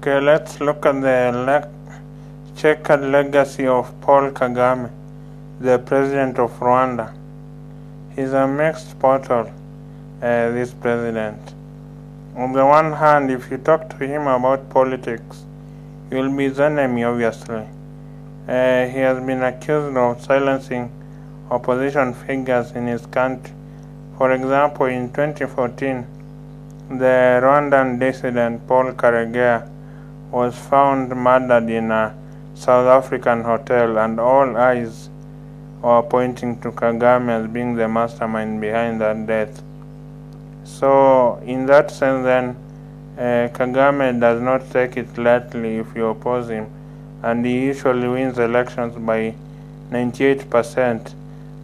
Okay, let's look at the le- checkered legacy of Paul Kagame, the president of Rwanda. He's a mixed bottle, uh, this president. On the one hand, if you talk to him about politics, you'll be his enemy, obviously. Uh, he has been accused of silencing opposition figures in his country. For example, in 2014, the Rwandan dissident Paul Karegeya was found murdered in a South African hotel, and all eyes were pointing to Kagame as being the mastermind behind that death. So, in that sense, then, uh, Kagame does not take it lightly if you oppose him, and he usually wins elections by 98%,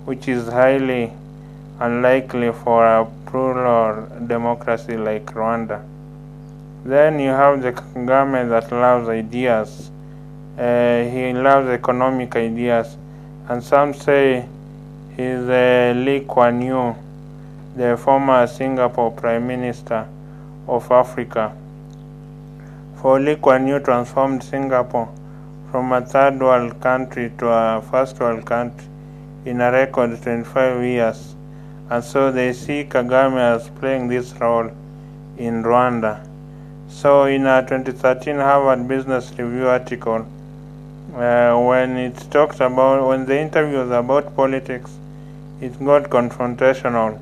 which is highly unlikely for a plural democracy like Rwanda. Then you have the Kagame that loves ideas. Uh, he loves economic ideas, and some say he's uh, Lee Kuan Yew, the former Singapore Prime Minister of Africa. For Lee Kuan Yew transformed Singapore from a third world country to a first world country in a record 25 years, and so they see Kagame as playing this role in Rwanda. So, in a 2013 Harvard Business Review article, uh, when it talks about when the interview was about politics, it got confrontational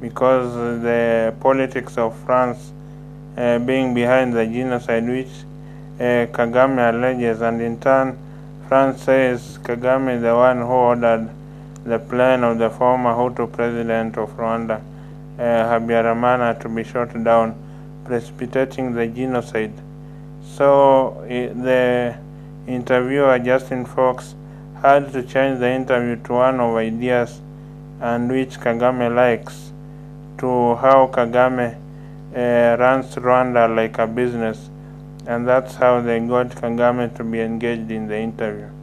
because the politics of France uh, being behind the genocide which uh, Kagame alleges, and in turn, France says Kagame is the one who ordered the plan of the former Hutu president of Rwanda, uh, Habyarimana, to be shot down, precipitating the genocide. So the interviewer Justin Fox had to change the interview to one of ideas and which Kagame likes to how Kagame uh, runs Rwanda like a business and that's how they got Kagame to be engaged in the interview.